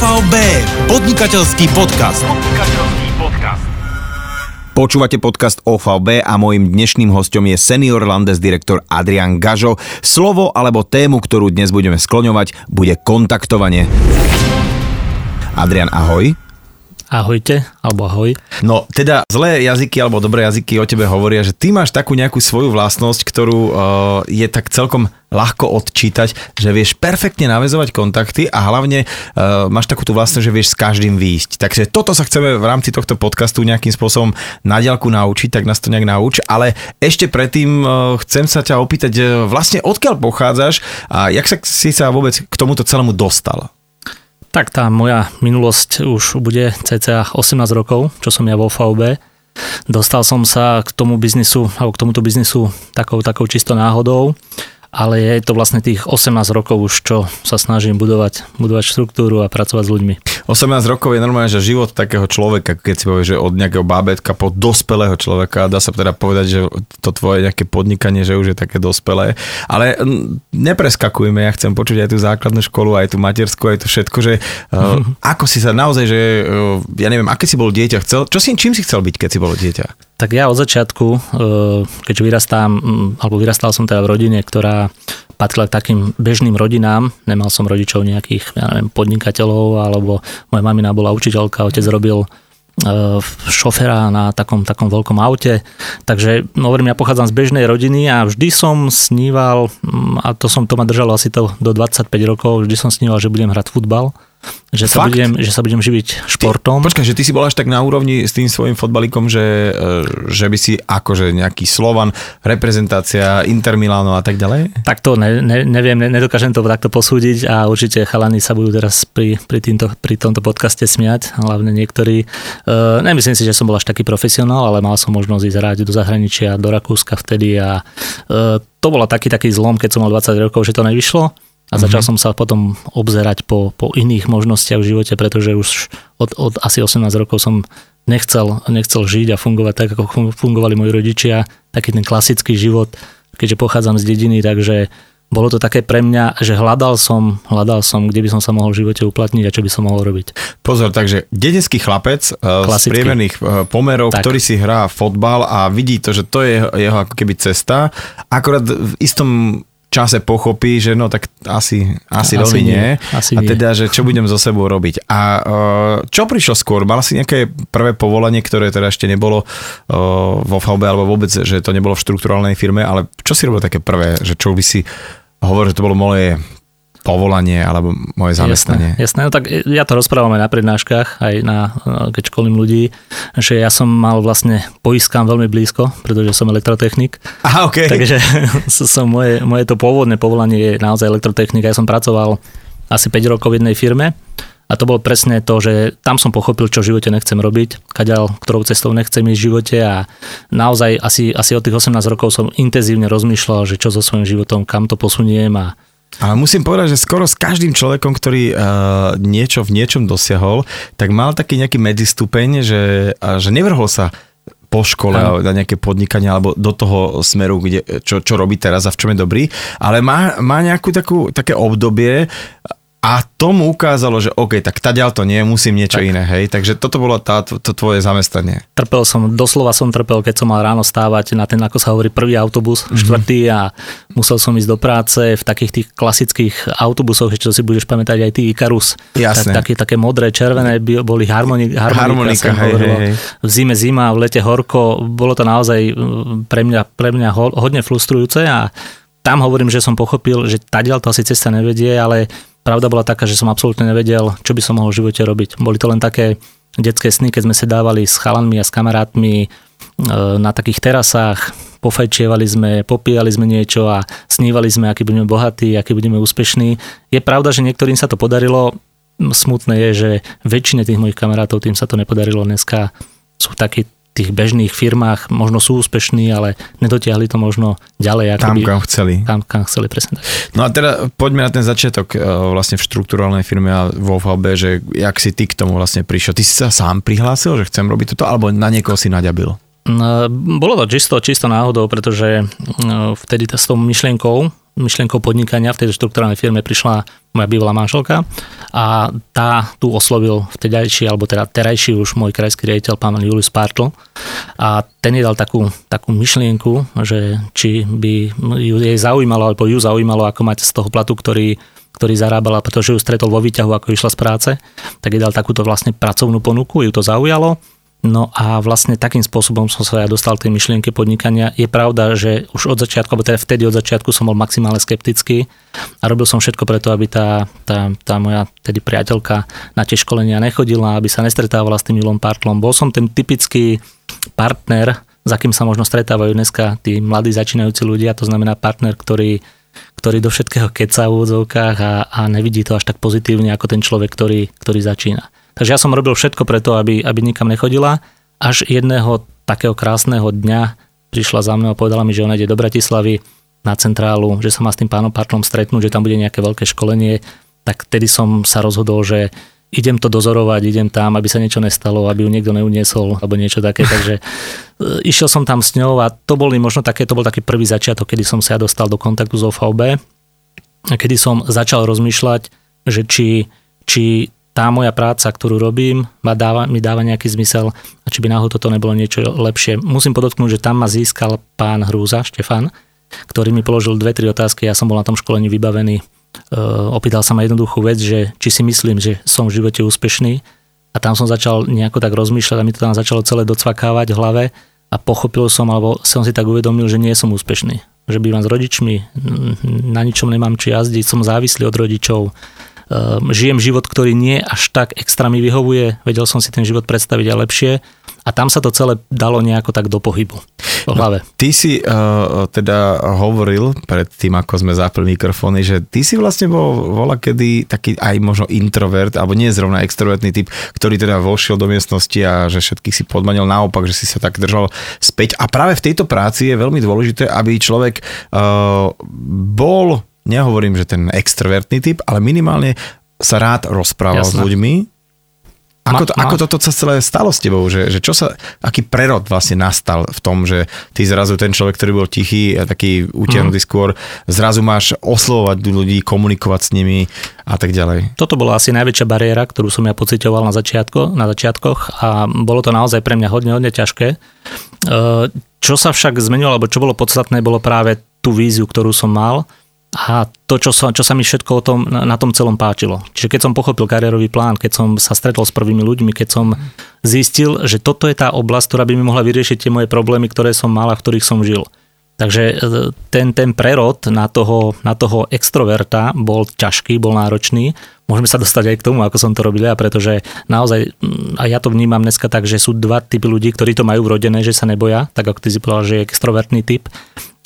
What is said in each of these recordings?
OVB, podnikateľský podcast. Podnikateľský podcast. Počúvate podcast OVB a mojim dnešným hostom je senior Landes direktor Adrian Gažo. Slovo alebo tému, ktorú dnes budeme skloňovať, bude kontaktovanie. Adrian, ahoj ahojte, alebo ahoj. No teda zlé jazyky alebo dobré jazyky o tebe hovoria, že ty máš takú nejakú svoju vlastnosť, ktorú uh, je tak celkom ľahko odčítať, že vieš perfektne navezovať kontakty a hlavne uh, máš takú tú vlastnosť, že vieš s každým výjsť. Takže toto sa chceme v rámci tohto podcastu nejakým spôsobom na diaľku naučiť, tak nás to nejak nauč. Ale ešte predtým uh, chcem sa ťa opýtať, uh, vlastne odkiaľ pochádzaš a jak sa si sa vôbec k tomuto celému dostal? Tak tá moja minulosť už bude cca 18 rokov, čo som ja vo VB. Dostal som sa k tomu biznisu, alebo k tomuto biznisu takou, takou čisto náhodou ale je to vlastne tých 18 rokov už, čo sa snažím budovať, budovať štruktúru a pracovať s ľuďmi. 18 rokov je normálne, že život takého človeka, keď si povie, že od nejakého bábetka po dospelého človeka, dá sa teda povedať, že to tvoje nejaké podnikanie, že už je také dospelé, ale nepreskakujme, ja chcem počuť aj tú základnú školu, aj tú matersku, aj to všetko, že uh, ako si sa naozaj, že uh, ja neviem, aké si bol dieťa, chcel, čo si, čím si chcel byť, keď si bol dieťa? Tak ja od začiatku, e, keďže vyrastám, alebo vyrastal som teda v rodine, ktorá patrila k takým bežným rodinám, nemal som rodičov nejakých ja neviem, podnikateľov, alebo moja mamina bola učiteľka, otec robil e, šofera na takom, takom veľkom aute. Takže no, hovorím, ja pochádzam z bežnej rodiny a vždy som sníval, a to som to ma držalo asi to do 25 rokov, vždy som sníval, že budem hrať futbal že sa, budem, že sa budem živiť športom. Ty, počkaj, že ty si bol až tak na úrovni s tým svojim fotbalikom, že, e, že by si akože nejaký Slovan, reprezentácia Inter Milano a tak ďalej? Tak to ne, ne, neviem, ne, nedokážem to takto posúdiť a určite chalani sa budú teraz pri, pri, týmto, pri tomto podcaste smiať, hlavne niektorí. Uh, nemyslím si, že som bol až taký profesionál, ale mal som možnosť ísť hrať do zahraničia, do Rakúska vtedy a uh, to bol taký taký zlom, keď som mal 20 rokov, že to nevyšlo a začal mm-hmm. som sa potom obzerať po, po iných možnostiach v živote, pretože už od, od asi 18 rokov som nechcel, nechcel žiť a fungovať tak, ako fungovali moji rodičia, taký ten klasický život, keďže pochádzam z dediny, takže bolo to také pre mňa, že hľadal som, hľadal som, kde by som sa mohol v živote uplatniť a čo by som mohol robiť. Pozor, takže dedecký chlapec Klasický. Eh, z priemerných eh, pomerov, tak. ktorý si hrá fotbal a vidí to, že to je jeho ako keby cesta, akorát v istom čase pochopí, že no tak asi, asi, asi veľmi nie. Asi a teda, že čo budem so sebou robiť. A uh, čo prišlo skôr? Mal si nejaké prvé povolanie, ktoré teda ešte nebolo uh, vo VB alebo vôbec, že to nebolo v štruktúralnej firme, ale čo si robil také prvé, že čo by si hovoril, že to bolo moje povolanie alebo moje zamestnanie. Jasné, jasné, no tak ja to rozprávam aj na prednáškach, aj na, keď školím ľudí, že ja som mal vlastne poiskám veľmi blízko, pretože som elektrotechnik. Aha, okay. Takže som, moje, moje to pôvodné povolanie je naozaj elektrotechnik. Ja som pracoval asi 5 rokov v jednej firme a to bolo presne to, že tam som pochopil, čo v živote nechcem robiť, kaďal, ktorou cestou nechcem ísť v živote a naozaj asi, asi od tých 18 rokov som intenzívne rozmýšľal, že čo so svojím životom, kam to posuniem a ale musím povedať, že skoro s každým človekom, ktorý uh, niečo v niečom dosiahol, tak mal taký nejaký medzistupeň, že, uh, že nevrhol sa po škole ano. na nejaké podnikanie alebo do toho smeru, kde, čo, čo robí teraz a v čom je dobrý, ale má, má nejakú takú, také obdobie, a tomu ukázalo, že OK, tak taďal to nie, musím niečo tak. iné, hej. Takže toto bolo tá, to, to tvoje zamestnanie. Trpel som, doslova som trpel, keď som mal ráno stávať na ten, ako sa hovorí, prvý autobus, mm-hmm. štvrtý a musel som ísť do práce v takých tých klasických autobusoch, čo si budeš pamätať aj ty Ikarus. Jasné. Tak, také, také modré, červené, boli harmoni, harmonika, harmonika hej, hej, hej. v zime zima, v lete horko. Bolo to naozaj mm, pre mňa, pre mňa hodne frustrujúce a tam hovorím, že som pochopil, že tadiaľ to asi cesta nevedie, ale pravda bola taká, že som absolútne nevedel, čo by som mohol v živote robiť. Boli to len také detské sny, keď sme sa dávali s chalanmi a s kamarátmi e, na takých terasách, pofajčievali sme, popíjali sme niečo a snívali sme, aký budeme bohatí, aký budeme úspešní. Je pravda, že niektorým sa to podarilo, smutné je, že väčšine tých mojich kamarátov tým sa to nepodarilo. Dneska sú takí tých bežných firmách možno sú úspešní, ale nedotiahli to možno ďalej. Tam, by, kam chceli. Tam, kam chceli, presne tak. No a teda poďme na ten začiatok e, vlastne v štruktúralnej firme a vo VB, že jak si ty k tomu vlastne prišiel. Ty si sa sám prihlásil, že chcem robiť toto, alebo na niekoho si naďabil? No, bolo to čisto, čisto náhodou, pretože no, vtedy s tou myšlienkou myšlienkou podnikania v tejto štruktúrnej firme prišla moja bývalá manželka a tá tu oslovil vtedajší, alebo teda terajší už môj krajský riaditeľ, pán Julius Partl. A ten jej dal takú, takú myšlienku, že či by ju jej zaujímalo, alebo ju zaujímalo, ako mať z toho platu, ktorý ktorý zarábala, pretože ju stretol vo výťahu, ako išla z práce, tak jej dal takúto vlastne pracovnú ponuku, ju to zaujalo No a vlastne takým spôsobom som sa ja dostal k tej myšlienke podnikania. Je pravda, že už od začiatku, alebo teda vtedy od začiatku som bol maximálne skeptický a robil som všetko preto, aby tá, tá, tá moja tedy priateľka na tie školenia nechodila, aby sa nestretávala s tým Milom Partlom. Bol som ten typický partner, za kým sa možno stretávajú dneska tí mladí začínajúci ľudia, to znamená partner, ktorý ktorý do všetkého keca v úvodzovkách a, a nevidí to až tak pozitívne ako ten človek, ktorý, ktorý začína. Takže ja som robil všetko preto, aby, aby nikam nechodila. Až jedného takého krásneho dňa prišla za mnou a povedala mi, že ona ide do Bratislavy na centrálu, že sa má s tým pánom Partlom stretnúť, že tam bude nejaké veľké školenie, tak tedy som sa rozhodol, že idem to dozorovať, idem tam, aby sa niečo nestalo, aby ju niekto neuniesol, alebo niečo také. Takže e, išiel som tam s ňou a to boli možno také, to bol taký prvý začiatok, kedy som sa ja dostal do kontaktu s OVB, kedy som začal rozmýšľať, že či, či tá moja práca, ktorú robím, ma dáva, mi dáva nejaký zmysel a či by náhodou toto nebolo niečo lepšie. Musím podotknúť, že tam ma získal pán Hrúza, Štefan, ktorý mi položil dve, tri otázky, ja som bol na tom školení vybavený. E, opýtal sa ma jednoduchú vec, že či si myslím, že som v živote úspešný a tam som začal nejako tak rozmýšľať a mi to tam začalo celé docvakávať v hlave a pochopil som, alebo som si tak uvedomil, že nie som úspešný. Že bývam s rodičmi, na ničom nemám či jazdiť, som závislý od rodičov, žijem život, ktorý nie až tak extra mi vyhovuje, vedel som si ten život predstaviť aj lepšie a tam sa to celé dalo nejako tak do pohybu. Po hlave. No, ty si uh, teda hovoril pred tým, ako sme zapli mikrofóny, že ty si vlastne bol vola kedy taký aj možno introvert, alebo nie zrovna extrovertný typ, ktorý teda vošiel do miestnosti a že všetkých si podmanil naopak, že si sa tak držal späť. A práve v tejto práci je veľmi dôležité, aby človek uh, bol nehovorím, že ten extrovertný typ, ale minimálne sa rád rozprával Jasné. s ľuďmi. Ako, to, ako toto sa celé stalo s tebou? Že, že čo sa, aký prerod vlastne nastal v tom, že ty zrazu ten človek, ktorý bol tichý a taký utiahnutý mm. skôr, zrazu máš oslovovať ľudí, komunikovať s nimi a tak ďalej. Toto bola asi najväčšia bariéra, ktorú som ja pocitoval na, začiatko, na začiatkoch a bolo to naozaj pre mňa hodne, hodne ťažké. E, čo sa však zmenilo, alebo čo bolo podstatné, bolo práve tú víziu, ktorú som mal a to, čo sa, čo sa mi všetko o tom, na tom celom páčilo. Čiže keď som pochopil kariérový plán, keď som sa stretol s prvými ľuďmi, keď som zistil, že toto je tá oblasť, ktorá by mi mohla vyriešiť tie moje problémy, ktoré som mal a v ktorých som žil. Takže e, ten, ten prerod na toho, na toho extroverta bol ťažký, bol náročný. Môžeme sa dostať aj k tomu, ako som to robil ja, pretože naozaj, a ja to vnímam dneska tak, že sú dva typy ľudí, ktorí to majú vrodené, že sa neboja, tak ako ty si povedal, že je extrovertný typ.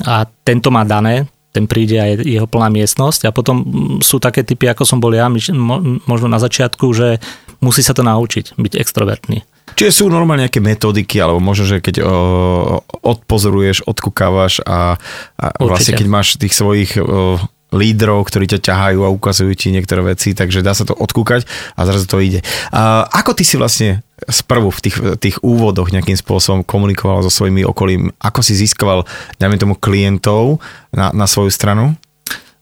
A tento má dané, ten príde aj jeho plná miestnosť a potom sú také typy, ako som bol ja, možno na začiatku, že musí sa to naučiť, byť extrovertný. Čiže sú normálne nejaké metodiky, alebo možno, že keď o, odpozoruješ, odkúkávaš a, a vlastne keď máš tých svojich o, lídrov, ktorí ťa ťahajú a ukazujú ti niektoré veci, takže dá sa to odkúkať a zrazu to ide. A ako ty si vlastne sprvu v tých, tých úvodoch nejakým spôsobom komunikoval so svojimi okolím? Ako si získaval, dajme tomu, klientov na, na svoju stranu?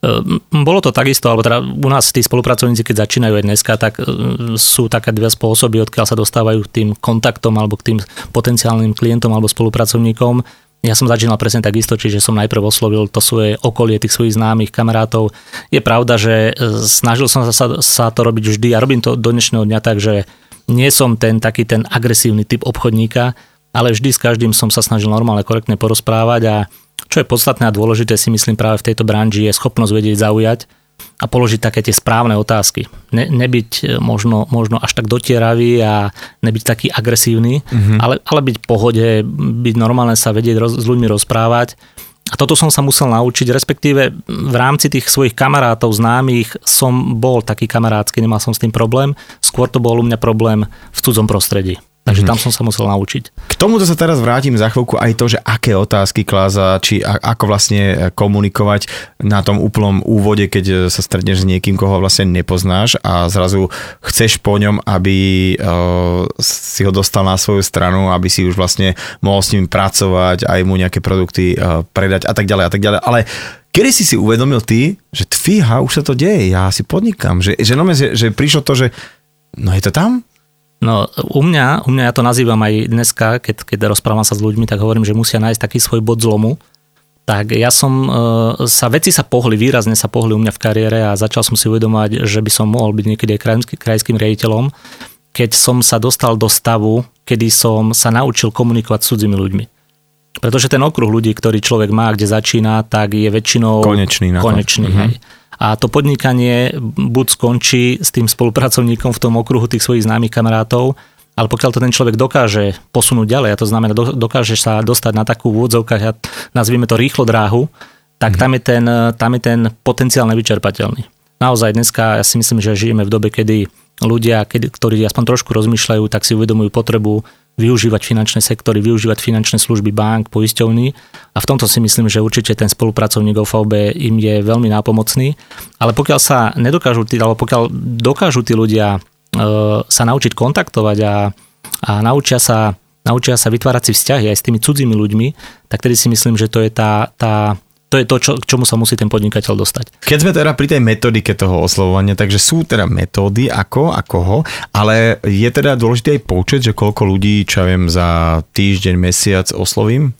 Ehm, bolo to takisto, alebo teda u nás tí spolupracovníci, keď začínajú aj dneska, tak ehm, sú také dve spôsoby, odkiaľ sa dostávajú k tým kontaktom alebo k tým potenciálnym klientom alebo spolupracovníkom. Ja som začínal presne takisto, čiže som najprv oslovil to svoje okolie, tých svojich známych kamarátov. Je pravda, že ehm, snažil som sa, sa to robiť vždy a robím to do dnešného dňa tak, že nie som ten taký ten agresívny typ obchodníka, ale vždy s každým som sa snažil normálne, korektne porozprávať a čo je podstatné a dôležité si myslím práve v tejto branži je schopnosť vedieť zaujať a položiť také tie správne otázky. Ne, nebyť e, možno, možno až tak dotieravý a nebyť taký agresívny, mm-hmm. ale, ale byť v pohode, byť normálne sa vedieť roz, s ľuďmi rozprávať a toto som sa musel naučiť, respektíve v rámci tých svojich kamarátov, známych som bol taký kamarátsky, nemal som s tým problém. Skôr to bol u mňa problém v cudzom prostredí. Takže tam som sa musel naučiť. K tomuto sa teraz vrátim za chvíľku aj to, že aké otázky kláza, či ako vlastne komunikovať na tom úplnom úvode, keď sa stretneš s niekým, koho vlastne nepoznáš a zrazu chceš po ňom, aby uh, si ho dostal na svoju stranu, aby si už vlastne mohol s ním pracovať, aj mu nejaké produkty uh, predať a tak ďalej a tak ďalej. Ale kedy si si uvedomil ty, že tfíha, už sa to deje, ja si podnikám, že, že, no, že, že prišlo to, že no je to tam? No u mňa, u mňa ja to nazývam aj dneska, keď, keď rozprávam sa s ľuďmi, tak hovorím, že musia nájsť taký svoj bod zlomu. Tak ja som e, sa, veci sa pohli, výrazne sa pohli u mňa v kariére a začal som si uvedomať, že by som mohol byť niekedy aj krajský, krajským riaditeľom, keď som sa dostal do stavu, kedy som sa naučil komunikovať s cudzími ľuďmi. Pretože ten okruh ľudí, ktorý človek má, kde začína, tak je väčšinou konečný. konečný hej. A to podnikanie buď skončí s tým spolupracovníkom v tom okruhu tých svojich známych kamarátov, ale pokiaľ to ten človek dokáže posunúť ďalej, a to znamená, dokáže sa dostať na takú v úvodzovkách, nazvime to rýchlo dráhu, tak mm. tam, je ten, tam je ten potenciál nevyčerpateľný. Naozaj dneska ja si myslím, že žijeme v dobe, kedy ľudia, kedy, ktorí aspoň trošku rozmýšľajú, tak si uvedomujú potrebu využívať finančné sektory, využívať finančné služby bank, poisťovní a v tomto si myslím, že určite ten spolupracovník OVB im je veľmi nápomocný, ale pokiaľ sa nedokážu tí, alebo pokiaľ dokážu tí ľudia e, sa naučiť kontaktovať a, a naučia sa naučia sa vytvárať si vzťahy aj s tými cudzími ľuďmi, tak tedy si myslím, že to je tá, tá to je to, čo, k čomu sa musí ten podnikateľ dostať. Keď sme teda pri tej metodike toho oslovovania, takže sú teda metódy ako a koho, ale je teda dôležitý aj počet, že koľko ľudí, čo ja viem, za týždeň, mesiac oslovím?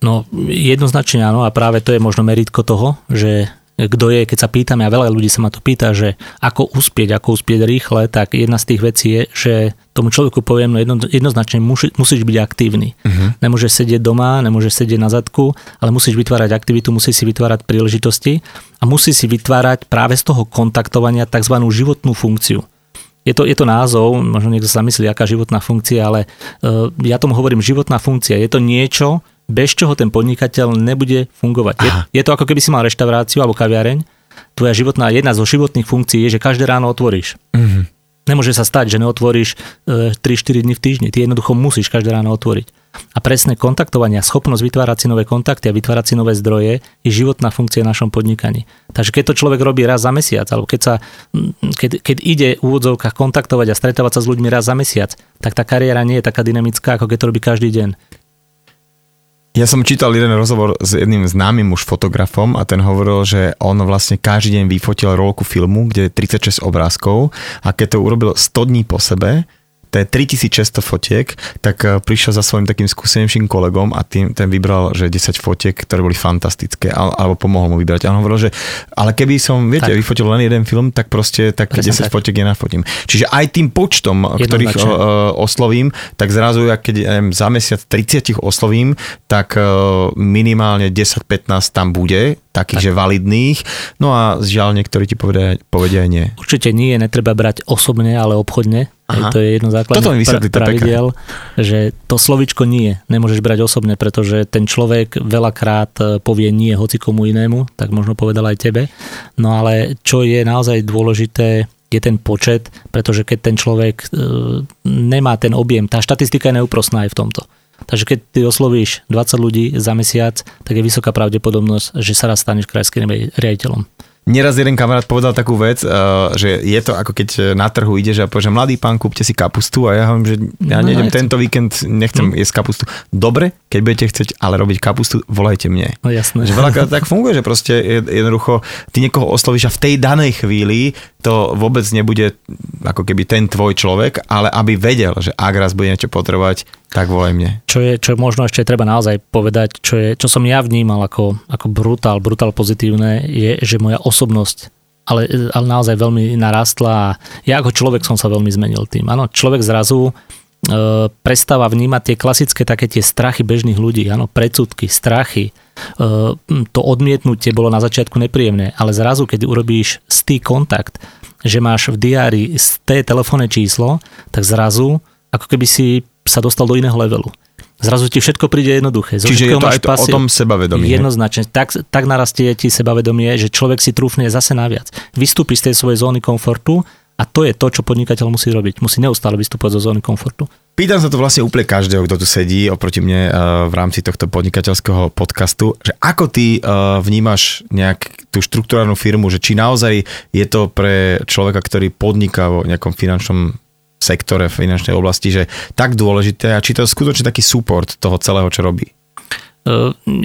No jednoznačne áno a práve to je možno meritko toho, že kto je, keď sa pýtame, a veľa ľudí sa ma to pýta, že ako uspieť, ako uspieť rýchle, tak jedna z tých vecí je, že tomu človeku poviem, no jedno, jednoznačne musí, musíš byť aktívny. Uh-huh. Nemôžeš sedieť doma, nemôžeš sedieť na zadku, ale musíš vytvárať aktivitu, musíš si vytvárať príležitosti a musíš si vytvárať práve z toho kontaktovania tzv. životnú funkciu. Je to, je to názov, možno niekto sa myslí, aká životná funkcia, ale uh, ja tomu hovorím životná funkcia. Je to niečo, bez čoho ten podnikateľ nebude fungovať. Je, je to ako keby si mal reštauráciu alebo kaviareň. Tvoja životná, jedna zo životných funkcií je, že každé ráno otvoríš. Mm-hmm. Nemôže sa stať, že neotvoríš e, 3-4 dní v týždni. Ty jednoducho musíš každé ráno otvoriť. A presné kontaktovanie, schopnosť vytvárať si nové kontakty a vytvárať si nové zdroje je životná funkcia v našom podnikaní. Takže keď to človek robí raz za mesiac, alebo keď, sa, keď, keď ide v úvodzovkách kontaktovať a stretávať sa s ľuďmi raz za mesiac, tak tá kariéra nie je taká dynamická, ako keď to robí každý deň. Ja som čítal jeden rozhovor s jedným známym už fotografom a ten hovoril, že on vlastne každý deň vyfotil rolku filmu, kde je 36 obrázkov a keď to urobil 100 dní po sebe, to je 3600 fotiek, tak eh, prišiel za svojim takým skúsenejším kolegom a tým, ten vybral, že 10 fotiek, ktoré boli fantastické, alebo pomohol mu vybrať. A on hovoril, že ale keby som, viete, tak. vyfotil len jeden film, tak proste tak Presne 10 tak. fotiek je nafotím. Čiže aj tým počtom, ktorých uh, oslovím, tak zrazu, ja keď neviem, za mesiac 30 oslovím, tak uh, minimálne 10-15 tam bude, takých, tak. že validných. No a žiaľ, niektorí ti povedia, povedia aj nie. Určite nie, netreba brať osobne, ale obchodne Aha. To je jedno základných pra- pravidel, že to slovičko nie nemôžeš brať osobne, pretože ten človek veľakrát e, povie nie hoci komu inému, tak možno povedal aj tebe. No ale čo je naozaj dôležité, je ten počet, pretože keď ten človek e, nemá ten objem, tá štatistika je neúprostná aj v tomto. Takže keď ty oslovíš 20 ľudí za mesiac, tak je vysoká pravdepodobnosť, že sa raz staneš krajským riaditeľom. Neraz jeden kamarát povedal takú vec, uh, že je to ako keď na trhu ideš a povie, že mladý pán, kúpte si kapustu a ja hovorím, že ja no, nejdem tento víkend, nechcem hm. jesť kapustu. Dobre, keď budete chcieť ale robiť kapustu, volajte mne. No jasné. Že veľakrát tak funguje, že proste jednoducho ty niekoho oslovíš a v tej danej chvíli to vôbec nebude ako keby ten tvoj človek, ale aby vedel, že ak raz bude niečo potrebovať, tak volaj mne. Čo je, čo možno ešte treba naozaj povedať, čo, je, čo som ja vnímal ako, ako brutál, brutál pozitívne, je, že moja osobnosť ale, ale naozaj veľmi narastla a ja ako človek som sa veľmi zmenil tým. Áno, človek zrazu e, prestáva vnímať tie klasické také tie strachy bežných ľudí, áno, predsudky, strachy, e, to odmietnutie bolo na začiatku nepríjemné, ale zrazu, keď urobíš stý kontakt, že máš v diári té telefónne číslo, tak zrazu ako keby si sa dostal do iného levelu. Zrazu ti všetko príde jednoduché. Zo Čiže je to aj to o tom sebavedomí. Jednoznačne. Tak, tak narastie ti sebavedomie, že človek si trúfne zase naviac. Vystúpi z tej svojej zóny komfortu a to je to, čo podnikateľ musí robiť. Musí neustále vystúpať zo zóny komfortu. Pýtam sa to vlastne úplne každého, kto tu sedí oproti mne uh, v rámci tohto podnikateľského podcastu, že ako ty uh, vnímaš nejak tú štruktúrálnu firmu, že či naozaj je to pre človeka, ktorý podniká vo nejakom finančnom sektore finančnej oblasti, že tak dôležité a či to je skutočne taký support toho celého, čo robí?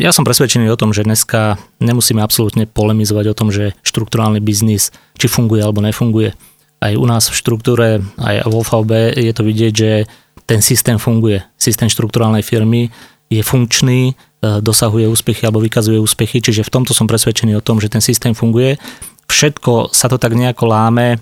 ja som presvedčený o tom, že dneska nemusíme absolútne polemizovať o tom, že štruktúrálny biznis či funguje alebo nefunguje. Aj u nás v štruktúre, aj vo VB je to vidieť, že ten systém funguje. Systém štruktúrálnej firmy je funkčný, e, dosahuje úspechy alebo vykazuje úspechy, čiže v tomto som presvedčený o tom, že ten systém funguje. Všetko sa to tak nejako láme, e,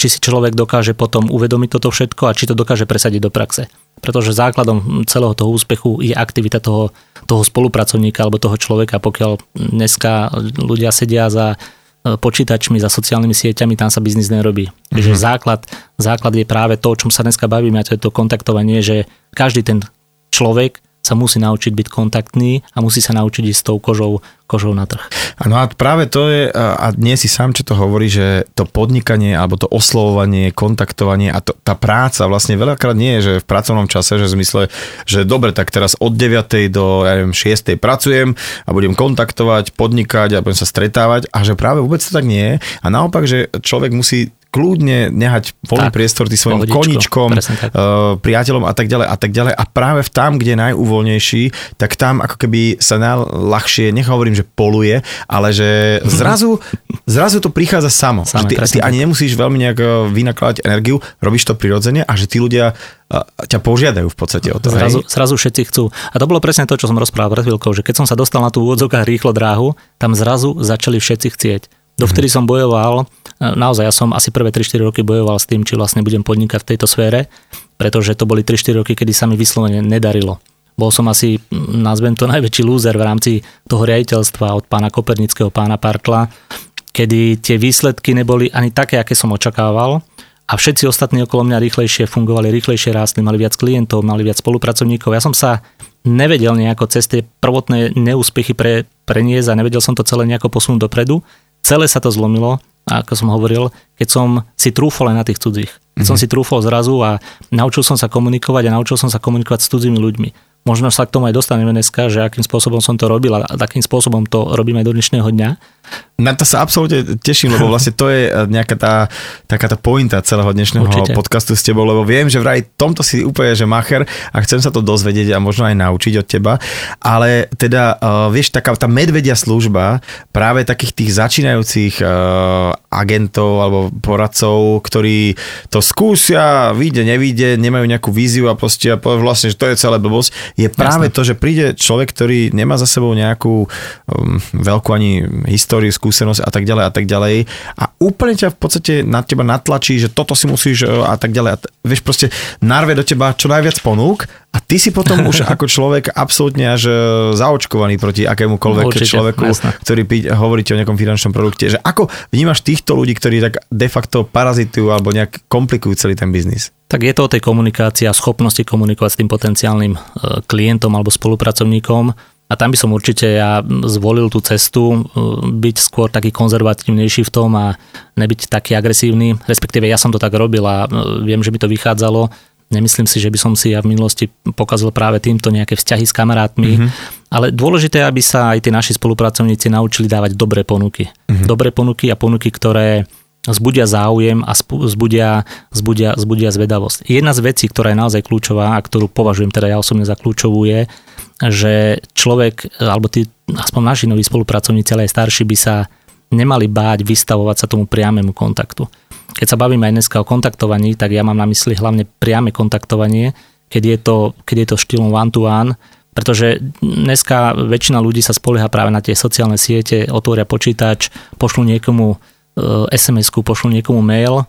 či si človek dokáže potom uvedomiť toto všetko a či to dokáže presadiť do praxe pretože základom celého toho úspechu je aktivita toho, toho spolupracovníka alebo toho človeka. Pokiaľ dneska ľudia sedia za e, počítačmi, za sociálnymi sieťami, tam sa biznis nerobí. Mm-hmm. základ, základ je práve to, o čom sa dneska bavíme, a to je to kontaktovanie, že každý ten človek sa musí naučiť byť kontaktný a musí sa naučiť ísť s tou kožou, kožou na trh. No a práve to je, a nie si sám, čo to hovorí, že to podnikanie alebo to oslovovanie, kontaktovanie a to, tá práca vlastne veľakrát nie je, že v pracovnom čase, že v zmysle, že dobre, tak teraz od 9. do ja neviem, 6. pracujem a budem kontaktovať, podnikať a budem sa stretávať a že práve vôbec to tak nie je. A naopak, že človek musí kľudne nehať voľný priestor tým svojim koničkom, uh, priateľom a tak ďalej a tak ďalej. A práve v tam, kde je najúvoľnejší, tak tam ako keby sa najľahšie, nech hovorím, že poluje, ale že zrazu, zrazu to prichádza samo. Same, ty, ty ani nemusíš veľmi nejak eh, vynakladať energiu, robíš to prirodzene a že tí ľudia eh, ťa požiadajú v podstate o to. Zrazu, zrazu všetci chcú. A to bolo presne to, čo som rozprával pred chvíľkou, že keď som sa dostal na tú úvodzovkách rýchlo dráhu, tam zrazu začali všetci chcieť. Dovtedy mm-hmm. som bojoval, naozaj ja som asi prvé 3-4 roky bojoval s tým, či vlastne budem podnikať v tejto sfére, pretože to boli 3-4 roky, kedy sa mi vyslovene nedarilo. Bol som asi, nazvem to, najväčší lúzer v rámci toho riaditeľstva od pána Kopernického, pána Partla, kedy tie výsledky neboli ani také, aké som očakával a všetci ostatní okolo mňa rýchlejšie fungovali, rýchlejšie rástli, mali viac klientov, mali viac spolupracovníkov. Ja som sa nevedel nejako cez tie prvotné neúspechy pre, preniesť a nevedel som to celé nejako posunúť dopredu celé sa to zlomilo, ako som hovoril, keď som si trúfol aj na tých cudzích. Keď mm-hmm. som mhm. si trúfol zrazu a naučil som sa komunikovať a naučil som sa komunikovať s cudzími ľuďmi. Možno sa k tomu aj dostaneme dneska, že akým spôsobom som to robil a akým spôsobom to robíme do dnešného dňa. Na to sa absolútne teším, lebo vlastne to je eh, nejaká tá, taká tá pointa celého dnešného Určite. podcastu s tebou, lebo viem, že vraj tomto si úplne, že macher a chcem sa to dozvedieť a možno aj naučiť od teba, ale teda, uh, vieš, taká tá medvedia služba práve takých tých začínajúcich uh, agentov alebo poradcov, ktorí to skúsia, vyjde, nevyjde, nemajú nejakú víziu a proste a vlastne, že to je celé blbosť, je práve Jasne. to, že príde človek, ktorý nemá za sebou nejakú um, veľkú ani históriu, skúsenosť a tak ďalej a tak ďalej a úplne ťa v podstate na teba natlačí, že toto si musíš uh, a tak ďalej a t- vieš proste narve do teba čo najviac ponúk a ty si potom už ako človek absolútne až uh, zaočkovaný proti akémukoľvek Určite, človeku, jasná. ktorý pí, hovoríte o nejakom finančnom produkte. Že ako vnímaš týchto ľudí, ktorí tak de facto parazitujú alebo nejak komplikujú celý ten biznis? Tak je to o tej komunikácii a schopnosti komunikovať s tým potenciálnym e, klientom alebo spolupracovníkom. A tam by som určite ja zvolil tú cestu, e, byť skôr taký konzervatívnejší v tom a nebyť taký agresívny. Respektíve ja som to tak robil a e, viem, že by to vychádzalo. Nemyslím si, že by som si ja v minulosti pokazil práve týmto nejaké vzťahy s kamarátmi, mm-hmm. ale dôležité je, aby sa aj tí naši spolupracovníci naučili dávať dobré ponuky. Mm-hmm. Dobré ponuky a ponuky, ktoré zbudia záujem a zbudia, zbudia, zbudia zvedavosť. Jedna z vecí, ktorá je naozaj kľúčová a ktorú považujem teda ja osobne za kľúčovú je, že človek, alebo tí, aspoň naši noví spolupracovníci, ale aj starší by sa nemali báť vystavovať sa tomu priamému kontaktu. Keď sa bavíme aj dneska o kontaktovaní, tak ja mám na mysli hlavne priame kontaktovanie, keď je to, keď je to štýlom one-to-one, pretože dneska väčšina ľudí sa spolieha práve na tie sociálne siete, otvoria počítač, pošlu niekomu SMS-ku, pošlu niekomu mail,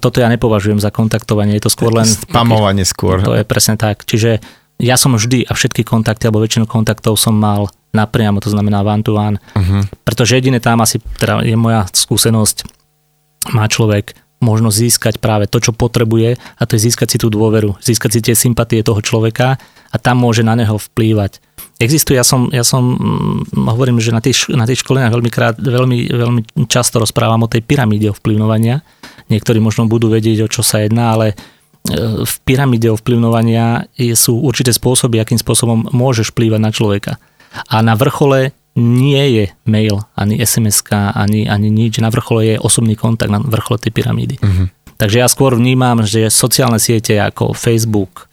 toto ja nepovažujem za kontaktovanie, je to skôr len... Spamovanie skôr. To je presne tak. Čiže ja som vždy a všetky kontakty, alebo väčšinu kontaktov som mal napriamo, to znamená one to one. Uh-huh. Pretože jediné tam asi, teda je moja skúsenosť, má človek možno získať práve to, čo potrebuje a to je získať si tú dôveru, získať si tie sympatie toho človeka a tam môže na neho vplývať. Existuje, ja som, ja som mm, hovorím, že na tých, na tých školeniach veľmi, krát, veľmi, veľmi často rozprávam o tej pyramíde ovplyvňovania. Niektorí možno budú vedieť, o čo sa jedná, ale e, v pyramíde ovplyvňovania sú určité spôsoby, akým spôsobom môžeš vplývať na človeka. A na vrchole nie je mail, ani sms ani, ani nič. Na vrchole je osobný kontakt na vrchole tej pyramídy. Mm-hmm. Takže ja skôr vnímam, že sociálne siete ako Facebook,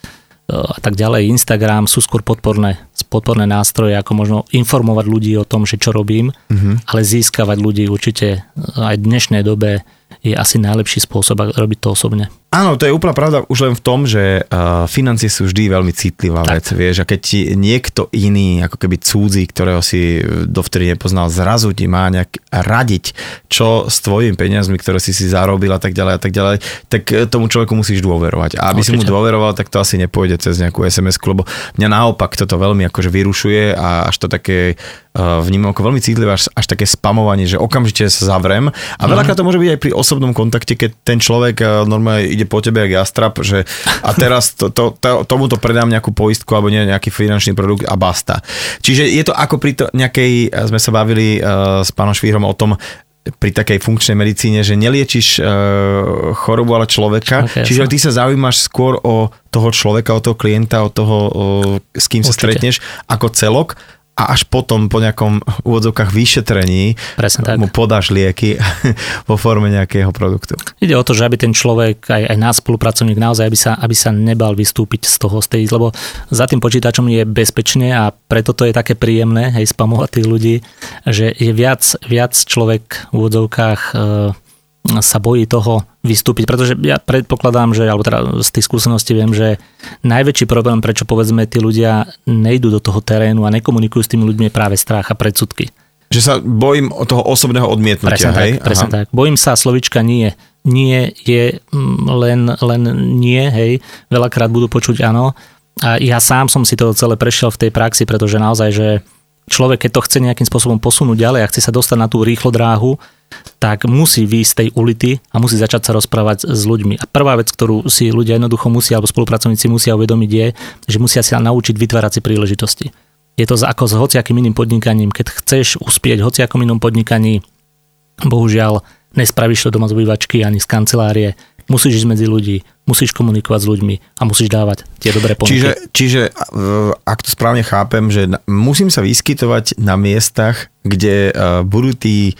a tak ďalej. Instagram sú skôr podporné, podporné nástroje, ako možno informovať ľudí o tom, že čo robím, mm-hmm. ale získavať ľudí určite aj v dnešnej dobe je asi najlepší spôsob robiť to osobne. Áno, to je úplná pravda už len v tom, že uh, financie sú vždy veľmi citlivá tak. vec, vieš, a keď ti niekto iný, ako keby cudzí, ktorého si dovtedy nepoznal, zrazu ti má nejak radiť, čo s tvojimi peniazmi, ktoré si si zarobil a tak ďalej a tak ďalej, tak e, tomu človeku musíš dôverovať. A aby Určite. si mu dôveroval, tak to asi nepôjde cez nejakú sms lebo mňa naopak toto veľmi akože vyrušuje a až to také uh, vnímam ako veľmi citlivé, až, až také spamovanie, že okamžite sa zavrem. A veľakrát to môže byť aj pri osobnom kontakte, keď ten človek uh, normálne ide po tebe jak jastrap, že a teraz to, to, to, tomuto predám nejakú poistku alebo nie, nejaký finančný produkt a basta. Čiže je to ako pri to nejakej, sme sa bavili uh, s pánom Švíhrom o tom, pri takej funkčnej medicíne, že neliečiš uh, chorobu, ale človeka. Okay, Čiže ty sa zaujímaš skôr o toho človeka, o toho klienta, o toho, uh, s kým Určite. sa stretneš ako celok a až potom po nejakom úvodzovkách vyšetrení tak. mu podáš lieky vo forme nejakého produktu. Ide o to, že aby ten človek, aj, aj náš spolupracovník naozaj, aby sa, aby sa nebal vystúpiť z toho, z tej, lebo za tým počítačom je bezpečne a preto to je také príjemné, hej, spamovať tých ľudí, že je viac, viac človek v úvodzovkách e, sa bojí toho vystúpiť, pretože ja predpokladám, že, alebo teda z tých skúseností viem, že najväčší problém, prečo povedzme tí ľudia nejdú do toho terénu a nekomunikujú s tými ľuďmi je práve strach a predsudky. Že sa bojím o toho osobného odmietnutia, presne hej? Tak, presne tak. Bojím sa slovička nie. Nie je mm, len, len nie, hej. Veľakrát budú počuť áno. A ja sám som si to celé prešiel v tej praxi, pretože naozaj, že človek, keď to chce nejakým spôsobom posunúť ďalej a chce sa dostať na tú rýchlo dráhu, tak musí výjsť z tej ulity a musí začať sa rozprávať s ľuďmi. A prvá vec, ktorú si ľudia jednoducho musia, alebo spolupracovníci musia uvedomiť je, že musia sa naučiť vytvárať si príležitosti. Je to ako s hociakým iným podnikaním. Keď chceš uspieť hociakom inom podnikaní, bohužiaľ nespravíš to doma z obývačky ani z kancelárie, musíš ísť medzi ľudí, musíš komunikovať s ľuďmi a musíš dávať tie dobré ponuky. Čiže, čiže ak to správne chápem, že musím sa vyskytovať na miestach, kde budú tí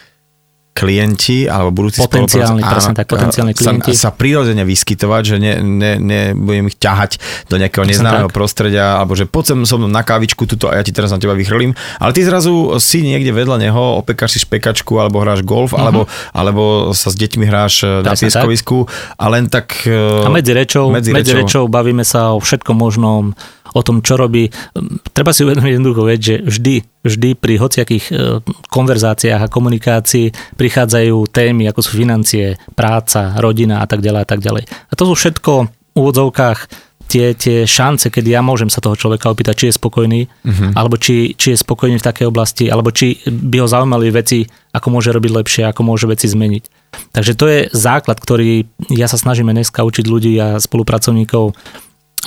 klienti alebo budúci potenciálni, presne tak, potenciálni klienti sa, sa prirodzene vyskytovať, že ne, ne, nebudem ich ťahať do nejakého neznámeho tak. prostredia, alebo že poď sem som na kávičku tuto a ja ti teraz na teba vychrlím, ale ty zrazu si niekde vedľa neho, opekáš si špekačku alebo hráš golf, uh-huh. alebo, alebo sa s deťmi hráš presne na pieskovisku a len tak... A medzi rečou, medzi, medzi rečou. rečou bavíme sa o všetkom možnom, o tom, čo robí. Treba si uvedomiť jednoducho vec, že vždy, vždy pri hociakých e, konverzáciách a komunikácii prichádzajú témy, ako sú financie, práca, rodina a tak ďalej a tak ďalej. A to sú všetko v úvodzovkách tie, tie šance, kedy ja môžem sa toho človeka opýtať, či je spokojný, uh-huh. alebo či, či je spokojný v takej oblasti, alebo či by ho zaujímali veci, ako môže robiť lepšie, ako môže veci zmeniť. Takže to je základ, ktorý ja sa snažíme dneska učiť ľudí a spolupracovníkov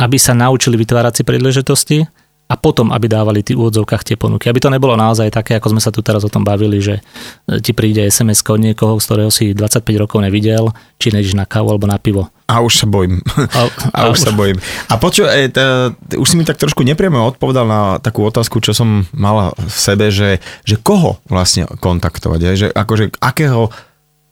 aby sa naučili vytvárať si príležitosti a potom, aby dávali v úvodzovkách tie ponuky. Aby to nebolo naozaj také, ako sme sa tu teraz o tom bavili, že e, ti príde SMS od niekoho, z ktorého si 25 rokov nevidel, či nejdeš na kávu alebo na pivo. A už sa bojím. A, a, a už, už sa bojím. A počuj, e, už si mi tak trošku nepriamo odpovedal na takú otázku, čo som mala v sebe, že, že koho vlastne kontaktovať, je? že akože akého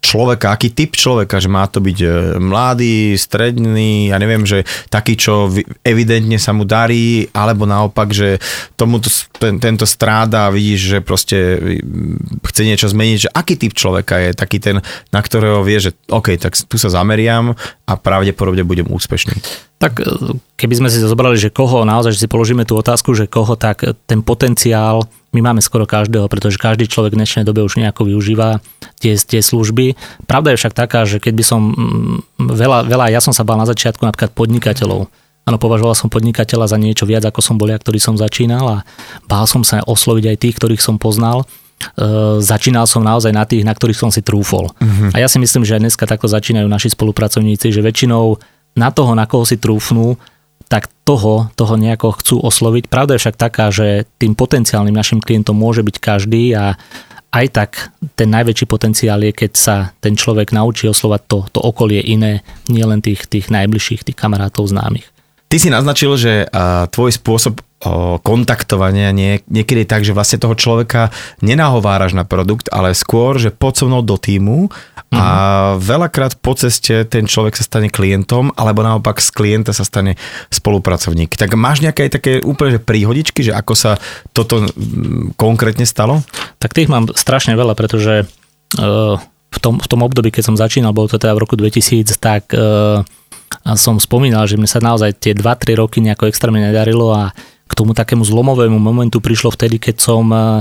človeka, aký typ človeka, že má to byť e, mladý, stredný, ja neviem, že taký, čo evidentne sa mu darí, alebo naopak, že tomu ten, tento stráda vidíš, že proste chce niečo zmeniť, že aký typ človeka je taký ten, na ktorého vie, že OK, tak tu sa zameriam a pravdepodobne budem úspešný. Tak e, keby sme si zobrali, že koho, naozaj, že si položíme tú otázku, že koho, tak ten potenciál my máme skoro každého, pretože každý človek v dnešnej dobe už nejako využíva tie, tie služby. Pravda je však taká, že keď by som mm, veľa, veľa, ja som sa bal na začiatku napríklad podnikateľov, Áno, považoval som podnikateľa za niečo viac, ako som bol ja, ktorý som začínal a bál som sa osloviť aj tých, ktorých som poznal. E, začínal som naozaj na tých, na ktorých som si trúfol. Uh-huh. A ja si myslím, že aj dneska takto začínajú naši spolupracovníci, že väčšinou na toho, na koho si trúfnú, tak toho, toho nejako chcú osloviť. Pravda je však taká, že tým potenciálnym našim klientom môže byť každý a aj tak ten najväčší potenciál je, keď sa ten človek naučí oslovať to, to okolie iné, nielen tých, tých najbližších, tých kamarátov známych. Ty si naznačil, že uh, tvoj spôsob uh, kontaktovania nie, niekedy je tak, že vlastne toho človeka nenahováraš na produkt, ale skôr, že poď so mnou do týmu a mm-hmm. veľakrát po ceste ten človek sa stane klientom, alebo naopak z klienta sa stane spolupracovník. Tak máš nejaké také úplne že príhodičky, že ako sa toto konkrétne stalo? Tak tých mám strašne veľa, pretože uh, v, tom, v tom období, keď som začínal, bolo to teda v roku 2000, tak uh, som spomínal, že mne sa naozaj tie 2-3 roky nejako extrémne nedarilo a k tomu takému zlomovému momentu prišlo vtedy, keď som e,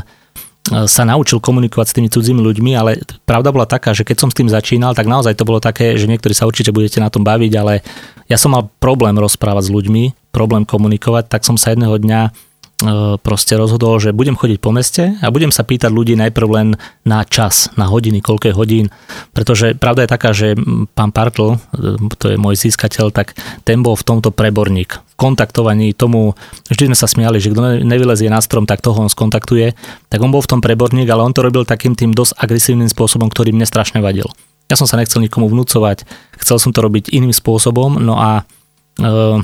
sa naučil komunikovať s tými cudzími ľuďmi, ale pravda bola taká, že keď som s tým začínal, tak naozaj to bolo také, že niektorí sa určite budete na tom baviť, ale ja som mal problém rozprávať s ľuďmi, problém komunikovať, tak som sa jedného dňa E, proste rozhodol, že budem chodiť po meste a budem sa pýtať ľudí najprv len na čas, na hodiny, koľko hodín. Pretože pravda je taká, že pán Partl, e, to je môj získateľ, tak ten bol v tomto preborník. V kontaktovaní tomu, vždy sme sa smiali, že kto nevylezie na strom, tak toho on skontaktuje. Tak on bol v tom preborník, ale on to robil takým tým dosť agresívnym spôsobom, ktorý mne strašne vadil. Ja som sa nechcel nikomu vnúcovať, chcel som to robiť iným spôsobom, no a e,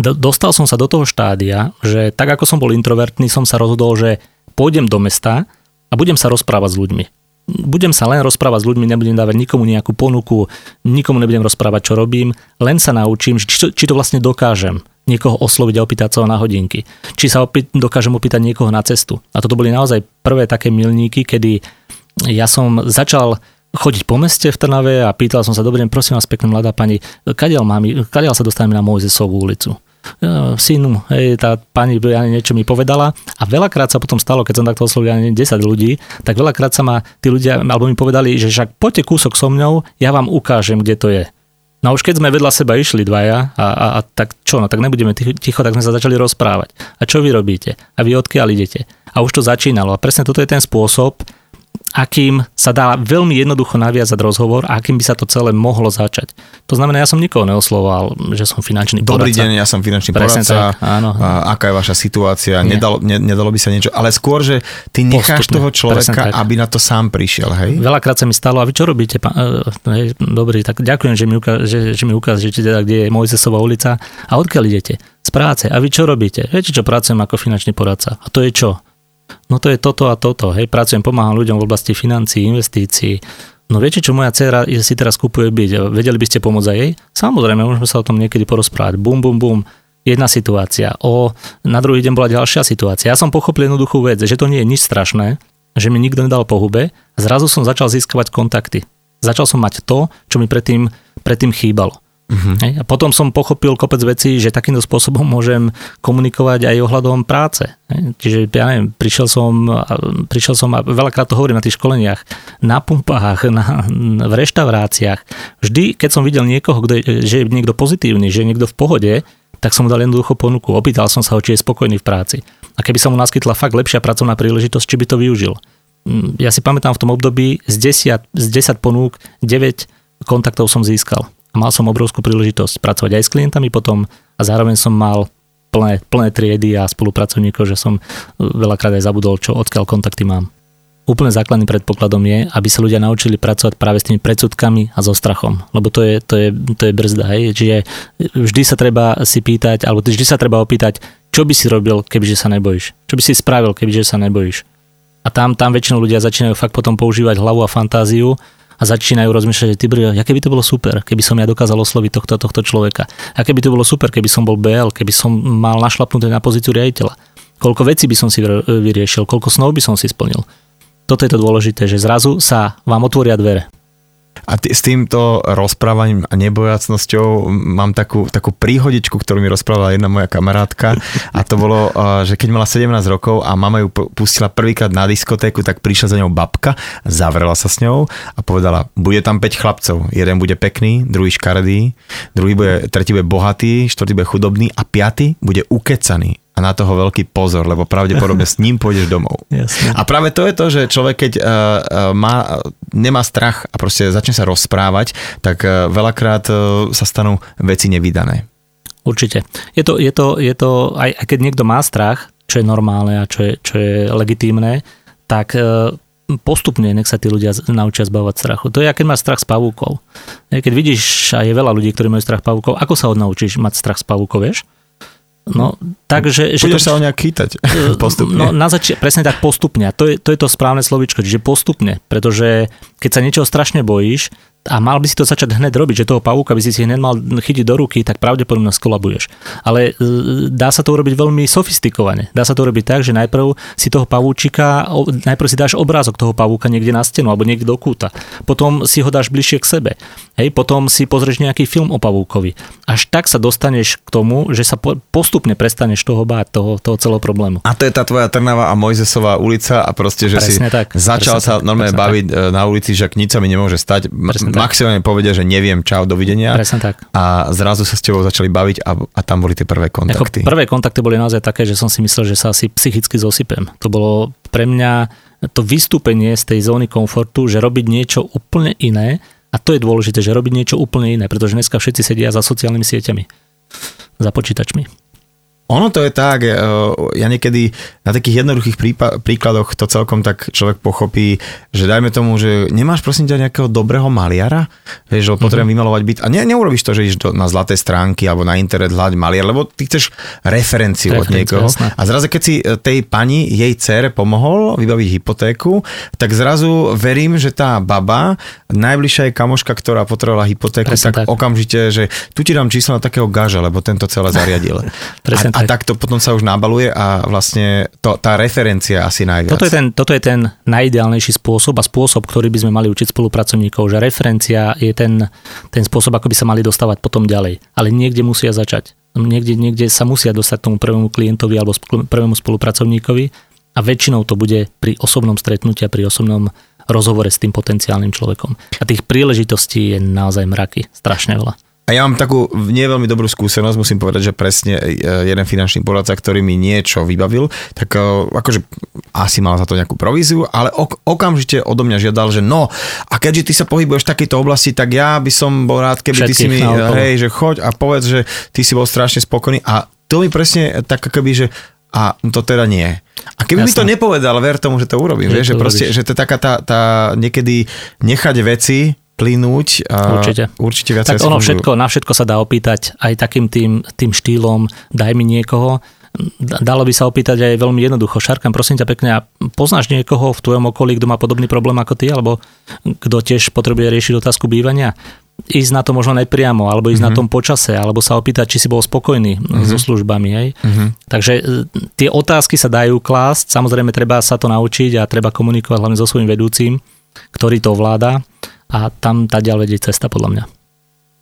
dostal som sa do toho štádia, že tak ako som bol introvertný, som sa rozhodol, že pôjdem do mesta a budem sa rozprávať s ľuďmi. Budem sa len rozprávať s ľuďmi, nebudem dávať nikomu nejakú ponuku, nikomu nebudem rozprávať, čo robím, len sa naučím, či to, či to vlastne dokážem niekoho osloviť a opýtať sa na hodinky. Či sa opý, dokážem opýtať niekoho na cestu. A toto boli naozaj prvé také milníky, kedy ja som začal chodiť po meste v Trnave a pýtal som sa, dobrý deň, prosím vás, pekná mladá pani, kadiaľ, mám, kadiaľ sa dostaneme na Mojzesovú ulicu? Ja, synu, hej, tá pani ja niečo mi povedala a veľakrát sa potom stalo, keď som takto oslovil 10 ľudí, tak veľakrát sa ma tí ľudia, alebo mi povedali, že však poďte kúsok so mňou, ja vám ukážem, kde to je. No už keď sme vedľa seba išli dvaja a, a, a tak čo, no tak nebudeme ticho, tak sme sa začali rozprávať. A čo vy robíte? A vy odkiaľ idete? A už to začínalo. A presne toto je ten spôsob, akým sa dá veľmi jednoducho naviazať rozhovor a akým by sa to celé mohlo začať. To znamená, ja som nikoho neosloval, že som finančný poradca. Dobrý deň, ja som finančný Presne poradca. Tak, áno. A, aká je vaša situácia? Nedalo, ne, nedalo by sa niečo, ale skôr, že ty necháš Postupne. toho človeka, aby na to sám prišiel, hej? Veľakrát sa mi stalo, a vy čo robíte? Pán, uh, hej, dobrý, tak ďakujem, že mi, uká, že, že mi ukážete, teda, kde je Mojzesová ulica. A odkiaľ idete? Z práce. A vy čo robíte? Viete, čo pracujem ako finančný poradca? A to je čo? No to je toto a toto, hej, pracujem, pomáham ľuďom v oblasti financií, investícií, No viete, čo moja dcera si teraz kupuje byť? Vedeli by ste pomôcť aj jej? Samozrejme, môžeme sa o tom niekedy porozprávať. Bum, bum, bum. Jedna situácia. O, na druhý deň bola ďalšia situácia. Ja som pochopil jednoduchú vec, že to nie je nič strašné, že mi nikto nedal po hube. Zrazu som začal získavať kontakty. Začal som mať to, čo mi predtým, predtým chýbalo. Uh-huh. A potom som pochopil kopec vecí, že takýmto spôsobom môžem komunikovať aj ohľadom práce. Čiže ja neviem, prišiel som, prišiel som a veľakrát to hovorím na tých školeniach, na pumpách, na, v reštauráciách. Vždy, keď som videl niekoho, kde, že je niekto pozitívny, že je niekto v pohode, tak som mu dal jednoducho ponuku. Opýtal som sa ho, či je spokojný v práci. A keby sa mu naskytla fakt lepšia pracovná príležitosť, či by to využil. Mm, ja si pamätám v tom období z 10, z 10 ponúk 9 kontaktov som získal mal som obrovskú príležitosť pracovať aj s klientami potom a zároveň som mal plné, plné triedy a spolupracovníkov, že som veľakrát aj zabudol, čo odkiaľ kontakty mám. Úplne základným predpokladom je, aby sa ľudia naučili pracovať práve s tými predsudkami a so strachom, lebo to je, to je, to je brzda. Hej? Čiže vždy sa treba si pýtať, alebo vždy sa treba opýtať, čo by si robil, kebyže sa nebojíš? Čo by si spravil, kebyže sa nebojíš? A tam, tam väčšinou ľudia začínajú fakt potom používať hlavu a fantáziu a začínajú rozmýšľať, že ty brjo, aké by to bolo super, keby som ja dokázal osloviť tohto, tohto človeka. Aké by to bolo super, keby som bol BL, keby som mal našlapnuté na pozíciu riaditeľa. Koľko vecí by som si vyriešil, koľko snov by som si splnil. Toto je to dôležité, že zrazu sa vám otvoria dvere. A t- s týmto rozprávaním a nebojacnosťou mám takú, takú príhodičku, ktorú mi rozprávala jedna moja kamarátka. A to bolo, že keď mala 17 rokov a mama ju pustila prvýkrát na diskotéku, tak prišla za ňou babka, zavrela sa s ňou a povedala, bude tam 5 chlapcov, jeden bude pekný, druhý škaredý, druhý bude, tretí bude bohatý, štvrtý bude chudobný a piatý bude ukecaný a na toho veľký pozor, lebo pravdepodobne s ním pôjdeš domov. Jasne. A práve to je to, že človek, keď uh, má, nemá strach a proste začne sa rozprávať, tak uh, veľakrát uh, sa stanú veci nevydané. Určite. Je to, je to, je to aj, aj keď niekto má strach, čo je normálne a čo je, čo je legitímne, tak uh, postupne nech sa tí ľudia naučia zbavovať strachu. To je, keď máš strach z pavúkov. Keď vidíš, a je veľa ľudí, ktorí majú strach pavúkov, ako sa odnaučíš mať strach z pavúkov, vieš? No, takže... Budeš že, sa o nejak kýtať postupne. No, na zači- presne tak postupne. A to je, to je to správne slovičko, čiže postupne. Pretože keď sa niečoho strašne bojíš, a mal by si to začať hneď robiť, že toho pavúka by si si hneď mal chytiť do ruky, tak pravdepodobne skolabuješ. Ale e, dá sa to urobiť veľmi sofistikovane. Dá sa to urobiť tak, že najprv si toho pavúčika, najprv si dáš obrázok toho pavúka niekde na stenu alebo niekde do kúta. Potom si ho dáš bližšie k sebe. Hej, potom si pozrieš nejaký film o pavúkovi. Až tak sa dostaneš k tomu, že sa postupne prestaneš toho báť, toho, toho celého problému. A to je tá tvoja Trnava a Mojzesová ulica a proste, že presne si tak, začal sa normálne baviť tak. E, na ulici, že sa mi nemôže stať. Presne maximálne povedia, že neviem, čau, dovidenia. Presne tak. A zrazu sa s tebou začali baviť a, a tam boli tie prvé kontakty. Ako prvé kontakty boli naozaj také, že som si myslel, že sa asi psychicky zosypem. To bolo pre mňa to vystúpenie z tej zóny komfortu, že robiť niečo úplne iné a to je dôležité, že robiť niečo úplne iné, pretože dneska všetci sedia za sociálnymi sieťami, za počítačmi. Ono to je tak, e, ja niekedy na takých jednoduchých príkladoch to celkom tak človek pochopí, že dajme tomu, že nemáš prosím ťa nejakého dobrého maliara, vieš, že potrebujem mm-hmm. vymalovať byt a ne, neurobíš to, že ideš do, na zlaté stránky alebo na internet hľadať maliar, lebo ty chceš referenciu od niekoho. Jasná. A zrazu keď si e, tej pani, jej cére pomohol vybaviť hypotéku, tak zrazu verím, že tá baba, najbližšia je kamoška, ktorá potrebovala hypotéku, tak, tak okamžite, že tu ti dám číslo na takého gaža, lebo tento celé zariadil. a, a a tak to potom sa už nabaluje a vlastne to, tá referencia asi najviac. Toto je, ten, toto je ten najideálnejší spôsob a spôsob, ktorý by sme mali učiť spolupracovníkov, že referencia je ten, ten spôsob, ako by sa mali dostávať potom ďalej. Ale niekde musia začať. Niekde, niekde sa musia dostať tomu prvému klientovi alebo prvému spolupracovníkovi a väčšinou to bude pri osobnom stretnutí a pri osobnom rozhovore s tým potenciálnym človekom. A tých príležitostí je naozaj mraky, strašne veľa. A ja mám takú nie veľmi dobrú skúsenosť, musím povedať, že presne e, jeden finančný poradca, ktorý mi niečo vybavil, tak e, akože asi mal za to nejakú províziu, ale ok- okamžite odo mňa žiadal, že no, a keďže ty sa pohybuješ v takejto oblasti, tak ja by som bol rád, keby Všetkých ty si mi, hej, že choď a povedz, že ty si bol strašne spokojný a to mi presne tak keby, že a to teda nie. A keby Jasne. mi to nepovedal, ver tomu, že to urobím. Že, vieš, že, proste, že to je taká tá, tá niekedy nechať veci plynúť. A určite. Určite viac tak ono všetko, na všetko sa dá opýtať aj takým tým, tým štýlom, daj mi niekoho. Dalo by sa opýtať aj veľmi jednoducho. Šarkam, prosím ťa pekne, a poznáš niekoho v tvojom okolí, kto má podobný problém ako ty, alebo kto tiež potrebuje riešiť otázku bývania? ísť na to možno nepriamo, alebo ísť mm-hmm. na mhm. tom počase, alebo sa opýtať, či si bol spokojný mm-hmm. so službami. Hej? Mm-hmm. Takže e, tie otázky sa dajú klásť, samozrejme treba sa to naučiť a treba komunikovať hlavne so svojím vedúcim, ktorý to ovláda a tam tá ďalej vedie cesta podľa mňa.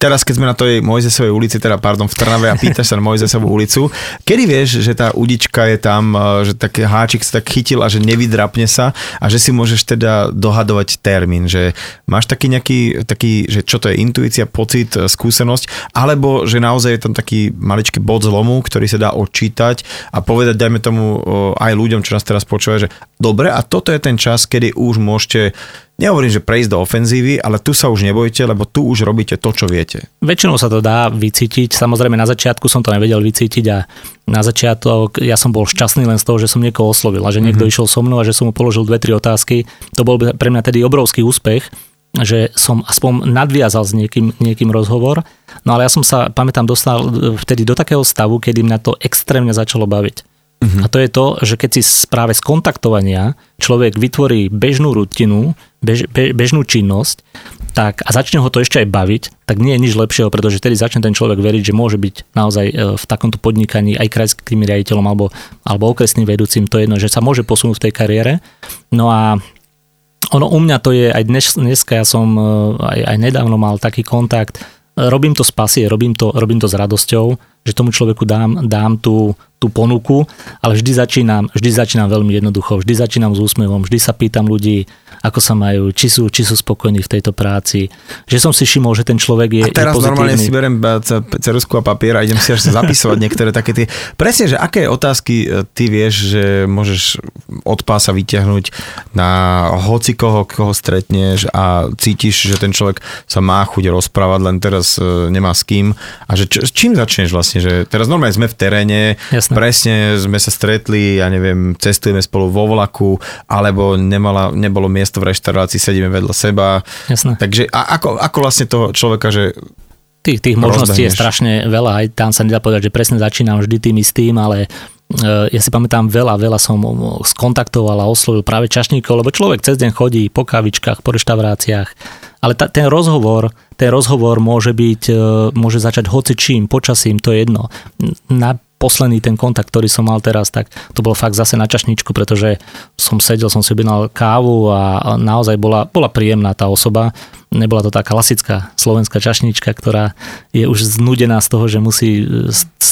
Teraz, keď sme na tej Mojzesovej ulici, teda pardon, v Trnave a pýtaš sa na Mojzesovú ulicu, kedy vieš, že tá udička je tam, e, že taký háčik sa tak chytil a že nevydrapne sa a že si môžeš teda dohadovať termín, že máš taký nejaký, taký, že čo to je intuícia, pocit, e, skúsenosť, alebo že naozaj je tam taký maličký bod zlomu, ktorý sa dá odčítať a povedať, dajme tomu aj ľuďom, čo nás teraz počúvajú, že dobre, a toto je ten čas, kedy už môžete Nehovorím, že prejsť do ofenzívy, ale tu sa už nebojte, lebo tu už robíte to, čo viete. Väčšinou sa to dá vycítiť. Samozrejme na začiatku som to nevedel vycítiť a na začiatok ja som bol šťastný len z toho, že som niekoho oslovil a že niekto mm-hmm. išiel so mnou a že som mu položil dve, tri otázky. To bol pre mňa tedy obrovský úspech, že som aspoň nadviazal s niekým, niekým rozhovor. No ale ja som sa, pamätám, dostal vtedy do takého stavu, kedy mňa to extrémne začalo baviť. Uh-huh. A to je to, že keď si práve z kontaktovania človek vytvorí bežnú rutinu, bež, be, bežnú činnosť, tak a začne ho to ešte aj baviť, tak nie je nič lepšieho, pretože vtedy začne ten človek veriť, že môže byť naozaj e, v takomto podnikaní aj krajským riaditeľom alebo, alebo okresným vedúcim, to je jedno, že sa môže posunúť v tej kariére. No a ono u mňa to je aj dnes, dneska, ja som e, aj, aj nedávno mal taký kontakt, robím to z pasie, robím to, robím to s radosťou, že tomu človeku dám, dám tú, tú ponuku, ale vždy začínam, vždy začínam veľmi jednoducho, vždy začínam s úsmevom, vždy sa pýtam ľudí, ako sa majú, či sú, či sú spokojní v tejto práci. Že som si všimol, že ten človek je, a teraz je normálne si berem e, cerusku a papier a idem si až zapisovať niektoré také tie... Presne, že aké otázky e, ty vieš, že môžeš od pása vyťahnuť na hoci koho, koho stretneš a cítiš, že ten človek sa má chuť rozprávať, len teraz e, nemá s kým a že č- čím začneš vlastne presne, že teraz normálne sme v teréne, Jasne. presne sme sa stretli, ja neviem, cestujeme spolu vo vlaku, alebo nemala, nebolo miesto v reštaurácii, sedíme vedľa seba. Jasne. Takže a ako, ako vlastne toho človeka, že Tých, tých možností je strašne veľa, aj tam sa nedá povedať, že presne začínam vždy tým istým, ale e, ja si pamätám, veľa, veľa som skontaktoval a oslovil práve čašníkov, lebo človek cez deň chodí po kavičkách, po reštauráciách, ale ta, ten rozhovor, ten rozhovor môže byť, e, môže začať hoci čím, počasím, to je jedno. Na posledný ten kontakt, ktorý som mal teraz, tak to bolo fakt zase na čašničku, pretože som sedel, som si objednal kávu a naozaj bola, bola príjemná tá osoba. Nebola to tá klasická slovenská čašnička, ktorá je už znudená z toho, že musí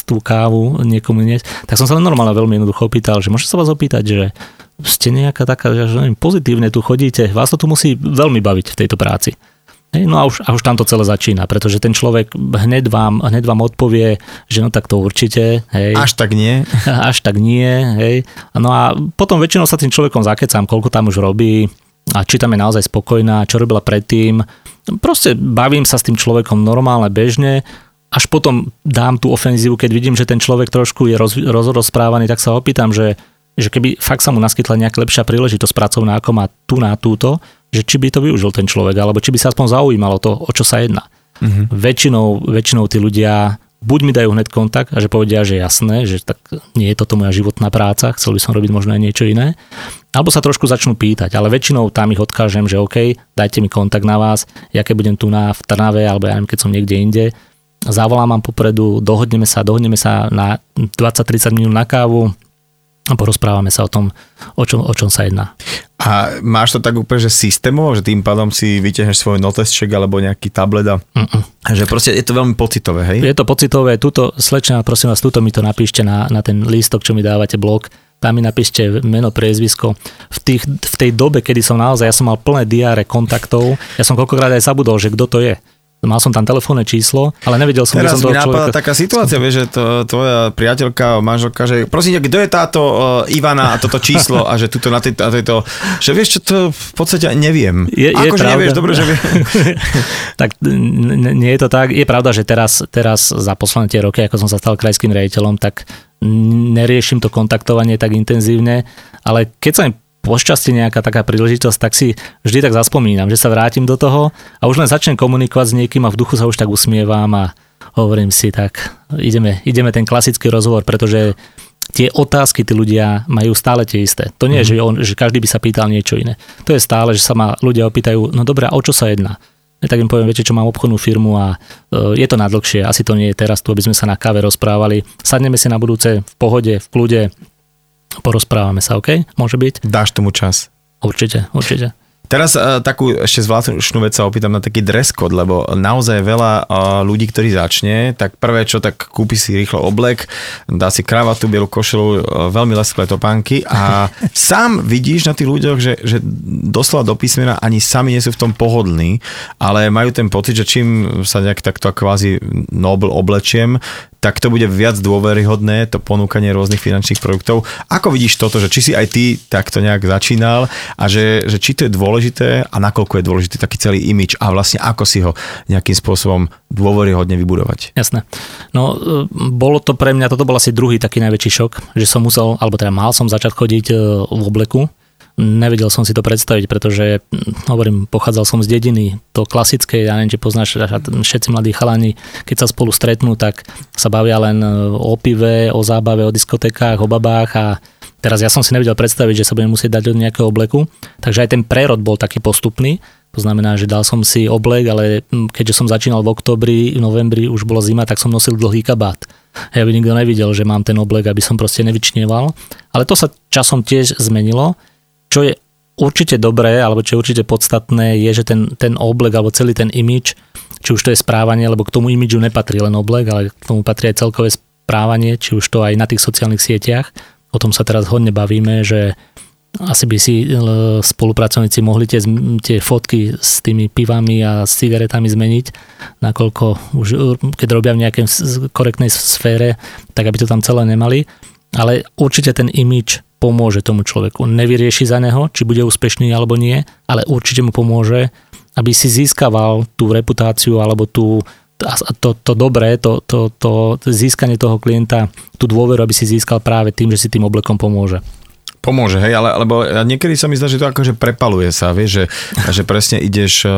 tú kávu niekomu nieť. Tak som sa normálne veľmi jednoducho opýtal, že môžem sa vás opýtať, že ste nejaká taká, že neviem, pozitívne tu chodíte, vás to tu musí veľmi baviť v tejto práci. No a už, a už tam to celé začína, pretože ten človek hneď vám, hneď vám odpovie, že no tak to určite. Hej. Až tak nie. Až tak nie. Hej. No a potom väčšinou sa tým človekom zakecám, koľko tam už robí a či tam je naozaj spokojná, čo robila predtým. Proste bavím sa s tým človekom normálne, bežne až potom dám tú ofenzívu, keď vidím, že ten človek trošku je roz, roz, rozprávaný, tak sa opýtam, že, že keby fakt sa mu naskytla nejaká lepšia príležitosť pracovná, ako má tu na túto, že či by to využil ten človek, alebo či by sa aspoň zaujímalo to, o čo sa jedná. Mm-hmm. Väčšinou, väčšinou tí ľudia buď mi dajú hneď kontakt a že povedia, že jasné, že tak nie je toto moja životná práca, chcel by som robiť možno aj niečo iné, alebo sa trošku začnú pýtať, ale väčšinou tam ich odkážem, že OK, dajte mi kontakt na vás, ja keď budem tu na v Trnave, alebo ja neviem, keď som niekde inde, zavolám vám popredu, dohodneme sa, dohodneme sa na 20-30 minút na kávu, a porozprávame sa o tom, o čom, o čom sa jedná. A máš to tak úplne, že systémovo, že tým pádom si vyťahneš svoj notesček alebo nejaký tablet a Mm-mm. že proste je to veľmi pocitové, hej? Je to pocitové, túto, slečna, prosím vás, túto mi to napíšte na, na ten lístok, čo mi dávate blog, tam mi napíšte meno, priezvisko. V, tých, v tej dobe, kedy som naozaj, ja som mal plné diáre kontaktov, ja som koľkokrát aj zabudol, že kto to je. Mal som tam telefónne číslo, ale nevedel som, Teraz som toho človeka... taká situácia, vieš, že to, tvoja priateľka, manželka, že prosím kto je táto uh, Ivana a toto číslo a že tuto na, tejto, na tejto, že vieš čo, to v podstate neviem. Je, Ako, je že pravda. nevieš, dobre, že viem. tak n- nie je to tak. Je pravda, že teraz, teraz za posledné tie roky, ako som sa stal krajským rejiteľom, tak neriešim to kontaktovanie tak intenzívne, ale keď sa mi pošťastie nejaká taká príležitosť, tak si vždy tak zaspomínam, že sa vrátim do toho a už len začnem komunikovať s niekým a v duchu sa už tak usmievam a hovorím si tak, ideme, ideme ten klasický rozhovor, pretože tie otázky tí ľudia majú stále tie isté. To nie je, mm. že, on, že každý by sa pýtal niečo iné. To je stále, že sa ma ľudia opýtajú, no dobré, a o čo sa jedná? Ja tak im poviem, viete čo, mám obchodnú firmu a e, je to na dlhšie, asi to nie je teraz tu, aby sme sa na káve rozprávali. Sadneme si na budúce v pohode, v kľude, porozprávame sa, OK? Môže byť? Dáš tomu čas. Určite, určite. Teraz uh, takú ešte zvláštnu vec sa opýtam na taký dress code, lebo naozaj veľa uh, ľudí, ktorí začne, tak prvé čo, tak kúpi si rýchlo oblek, dá si kravatu, bielu košelu, uh, veľmi lesklé topánky a sám vidíš na tých ľuďoch, že, že doslova do písmena ani sami nie sú v tom pohodlní, ale majú ten pocit, že čím sa nejak takto kvázi nobl oblečiem, tak to bude viac dôveryhodné, to ponúkanie rôznych finančných produktov. Ako vidíš toto, že či si aj ty takto nejak začínal a že, že či to je dôležité a nakoľko je dôležitý taký celý imič a vlastne ako si ho nejakým spôsobom dôveryhodne vybudovať? Jasné. No, e, bolo to pre mňa, toto bol asi druhý taký najväčší šok, že som musel, alebo teda mal som začať chodiť e, v obleku, Nevedel som si to predstaviť, pretože, hm, hovorím, pochádzal som z dediny, to klasické, ja neviem, či poznáš, všetci mladí chalani, keď sa spolu stretnú, tak sa bavia len e, o pive, o zábave, o diskotékách, o babách a teraz ja som si nevedel predstaviť, že sa budem musieť dať do nejakého obleku, takže aj ten prerod bol taký postupný, to znamená, že dal som si oblek, ale hm, keďže som začínal v oktobri, v novembri už bolo zima, tak som nosil dlhý kabát. Ja by nikto nevidel, že mám ten oblek, aby som proste nevyčnieval. Ale to sa časom tiež zmenilo čo je určite dobré, alebo čo je určite podstatné, je, že ten, ten oblek alebo celý ten imič, či už to je správanie, lebo k tomu imidžu nepatrí len oblek, ale k tomu patrí aj celkové správanie, či už to aj na tých sociálnych sieťach. O tom sa teraz hodne bavíme, že asi by si spolupracovníci mohli tie, tie fotky s tými pivami a s cigaretami zmeniť, nakoľko už keď robia v nejakej korektnej sfére, tak aby to tam celé nemali. Ale určite ten imič pomôže tomu človeku. Nevyrieši za neho, či bude úspešný alebo nie, ale určite mu pomôže, aby si získaval tú reputáciu alebo tú, to, to dobré, to, to, to získanie toho klienta, tú dôveru, aby si získal práve tým, že si tým oblekom pomôže. Pomôže, hej, ale lebo niekedy sa mi zdá, že to akože prepaluje sa, vieš, že, že presne ideš, eh,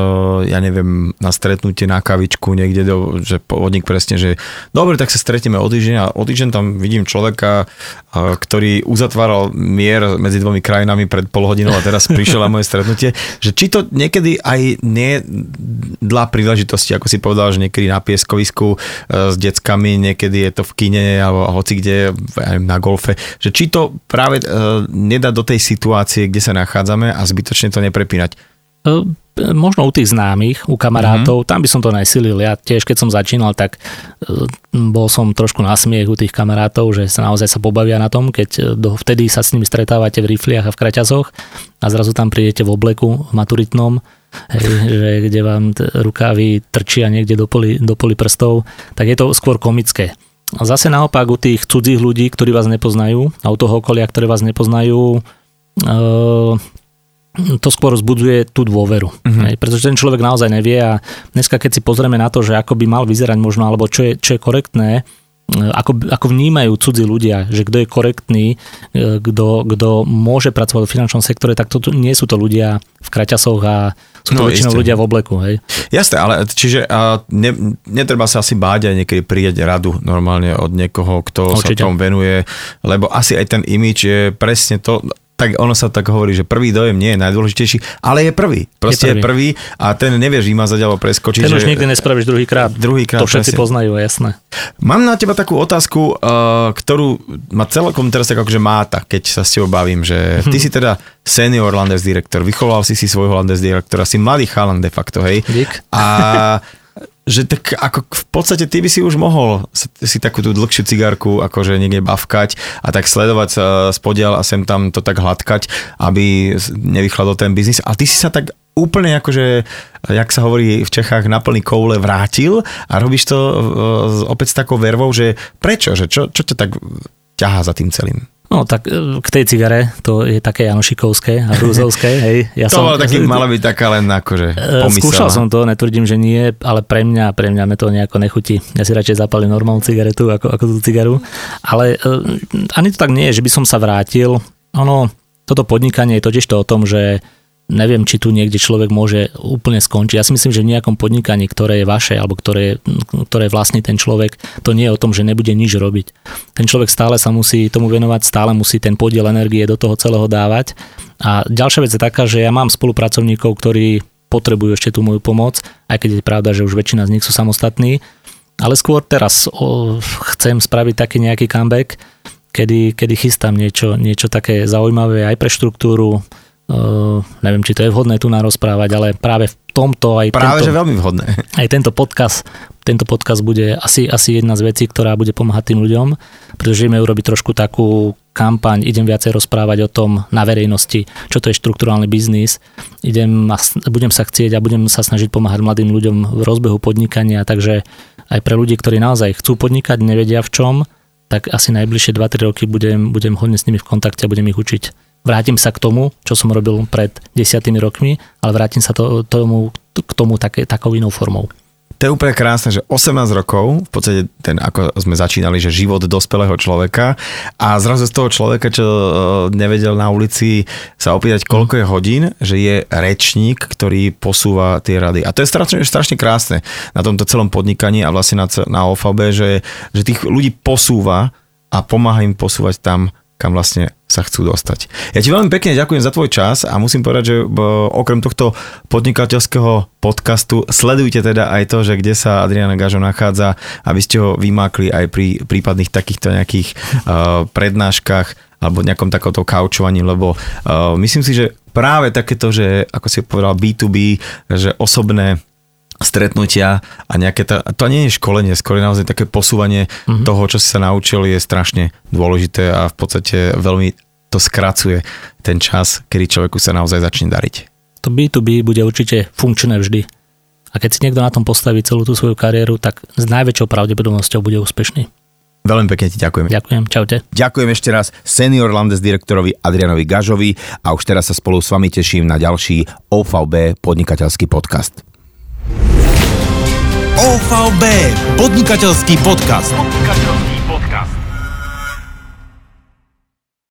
ja neviem, na stretnutie na kavičku niekde, do, že podnik presne, že dobre, tak sa stretneme o týždeň a o týždeň tam vidím človeka, eh, ktorý uzatváral mier medzi dvomi krajinami pred pol hodinou a teraz prišiel na moje stretnutie, že či to niekedy aj nie dla príležitosti, ako si povedal, že niekedy na pieskovisku eh, s deckami, niekedy je to v kine alebo hoci kde na golfe, že či to práve nedať do tej situácie, kde sa nachádzame a zbytočne to neprepínať? E, možno u tých známych, u kamarátov, mm-hmm. tam by som to nesilil. Ja tiež, keď som začínal, tak e, bol som trošku na smiech u tých kamarátov, že sa naozaj sa pobavia na tom, keď e, do, vtedy sa s nimi stretávate v rifliach a v kraťazoch a zrazu tam prídete v obleku v maturitnom, hej, že kde vám t- rukávy trčia niekde do poli, do poli prstov, tak je to skôr komické. A zase naopak u tých cudzích ľudí, ktorí vás nepoznajú a u toho okolia, ktoré vás nepoznajú, eh, to skôr vzbudzuje tú dôveru. Uh-huh. Hej, pretože ten človek naozaj nevie a dneska keď si pozrieme na to, že ako by mal vyzerať možno, alebo čo je, čo je korektné, ako, ako vnímajú cudzí ľudia, že kto je korektný, e, kto, kto môže pracovať v finančnom sektore, tak to nie sú to ľudia v kraťasoch a sú to no, väčšinou ľudia v obleku. Hej. Jasné, ale čiže a ne, netreba sa asi báť aj niekedy prijať radu normálne od niekoho, kto Určite. sa tomu venuje, lebo asi aj ten imič je presne to, tak ono sa tak hovorí, že prvý dojem nie je najdôležitejší, ale je prvý. Proste je prvý, je prvý a ten nevieš vymazať alebo preskočiť. Ten už nikdy nespravíš druhýkrát. Druhýkrát. To všetci presne. poznajú, jasné. Mám na teba takú otázku, uh, ktorú ma celkom teraz tak akože máta, keď sa s tebou bavím, že ty hm. si teda senior Landes direktor, vychoval si si svojho Landes direktora, si mladý chalan de facto, hej. Dík. A že tak ako v podstate ty by si už mohol si takú tú dlhšiu cigárku akože niekde bavkať a tak sledovať spodial a sem tam to tak hladkať, aby nevychladol ten biznis. A ty si sa tak úplne akože, jak sa hovorí v Čechách, na plný koule vrátil a robíš to uh, opäť s takou vervou, že prečo? Že čo, čo ťa tak ťahá za tým celým? No tak e, k tej cigare, to je také Janošikovské a Hrúzovské, hej. Ja to som, mal taký, mala byť taká len akože e, pomysel. Skúšal som to, netvrdím, že nie, ale pre mňa, pre mňa me to nejako nechutí. Ja si radšej zapalím normálnu cigaretu ako, ako tú cigaru. Ale uh, ani to tak nie je, že by som sa vrátil. Ono, toto podnikanie je totiž to o tom, že neviem, či tu niekde človek môže úplne skončiť. Ja si myslím, že v nejakom podnikaní, ktoré je vaše alebo ktoré, ktoré vlastní ten človek, to nie je o tom, že nebude nič robiť. Ten človek stále sa musí tomu venovať, stále musí ten podiel energie do toho celého dávať. A ďalšia vec je taká, že ja mám spolupracovníkov, ktorí potrebujú ešte tú moju pomoc, aj keď je pravda, že už väčšina z nich sú samostatní. Ale skôr teraz o, chcem spraviť taký nejaký comeback, kedy, kedy chystám niečo, niečo také zaujímavé aj pre štruktúru, Uh, neviem, či to je vhodné tu na rozprávať, ale práve v tomto aj práve, tento, že veľmi vhodné. Aj tento podcast, tento podcast bude asi, asi jedna z vecí, ktorá bude pomáhať tým ľuďom, pretože ideme urobiť trošku takú kampaň, idem viacej rozprávať o tom na verejnosti, čo to je štruktúrálny biznis, idem a budem sa chcieť a budem sa snažiť pomáhať mladým ľuďom v rozbehu podnikania, takže aj pre ľudí, ktorí naozaj chcú podnikať, nevedia v čom, tak asi najbližšie 2-3 roky budem, budem hodne s nimi v kontakte a budem ich učiť vrátim sa k tomu, čo som robil pred desiatými rokmi, ale vrátim sa to, tomu, k tomu také, takou inou formou. To je úplne krásne, že 18 rokov, v podstate ten, ako sme začínali, že život dospelého človeka a zrazu z toho človeka, čo e, nevedel na ulici sa opýtať, koľko je hodín, že je rečník, ktorý posúva tie rady. A to je strašne, strašne krásne na tomto celom podnikaní a vlastne na, na OFAB, že, že tých ľudí posúva a pomáha im posúvať tam, kam vlastne sa chcú dostať. Ja ti veľmi pekne ďakujem za tvoj čas a musím povedať, že okrem tohto podnikateľského podcastu sledujte teda aj to, že kde sa Adriana Gažo nachádza, aby ste ho vymákli aj pri prípadných takýchto nejakých uh, prednáškach alebo nejakom takomto kaučovaní, lebo uh, myslím si, že práve takéto, že ako si povedal B2B, že osobné stretnutia a nejaké, to, to nie je školenie, skôr je naozaj také posúvanie mm-hmm. toho, čo si sa naučil, je strašne dôležité a v podstate veľmi to skracuje ten čas, kedy človeku sa naozaj začne dariť. To B2B bude určite funkčné vždy. A keď si niekto na tom postaví celú tú svoju kariéru, tak s najväčšou pravdepodobnosťou bude úspešný. Veľmi pekne ti ďakujem. Ďakujem, čaute. Ďakujem ešte raz senior Landes direktorovi Adrianovi Gažovi a už teraz sa spolu s vami teším na ďalší OVB podnikateľský podcast. OVB, podnikateľský podcast. Podnikateľský.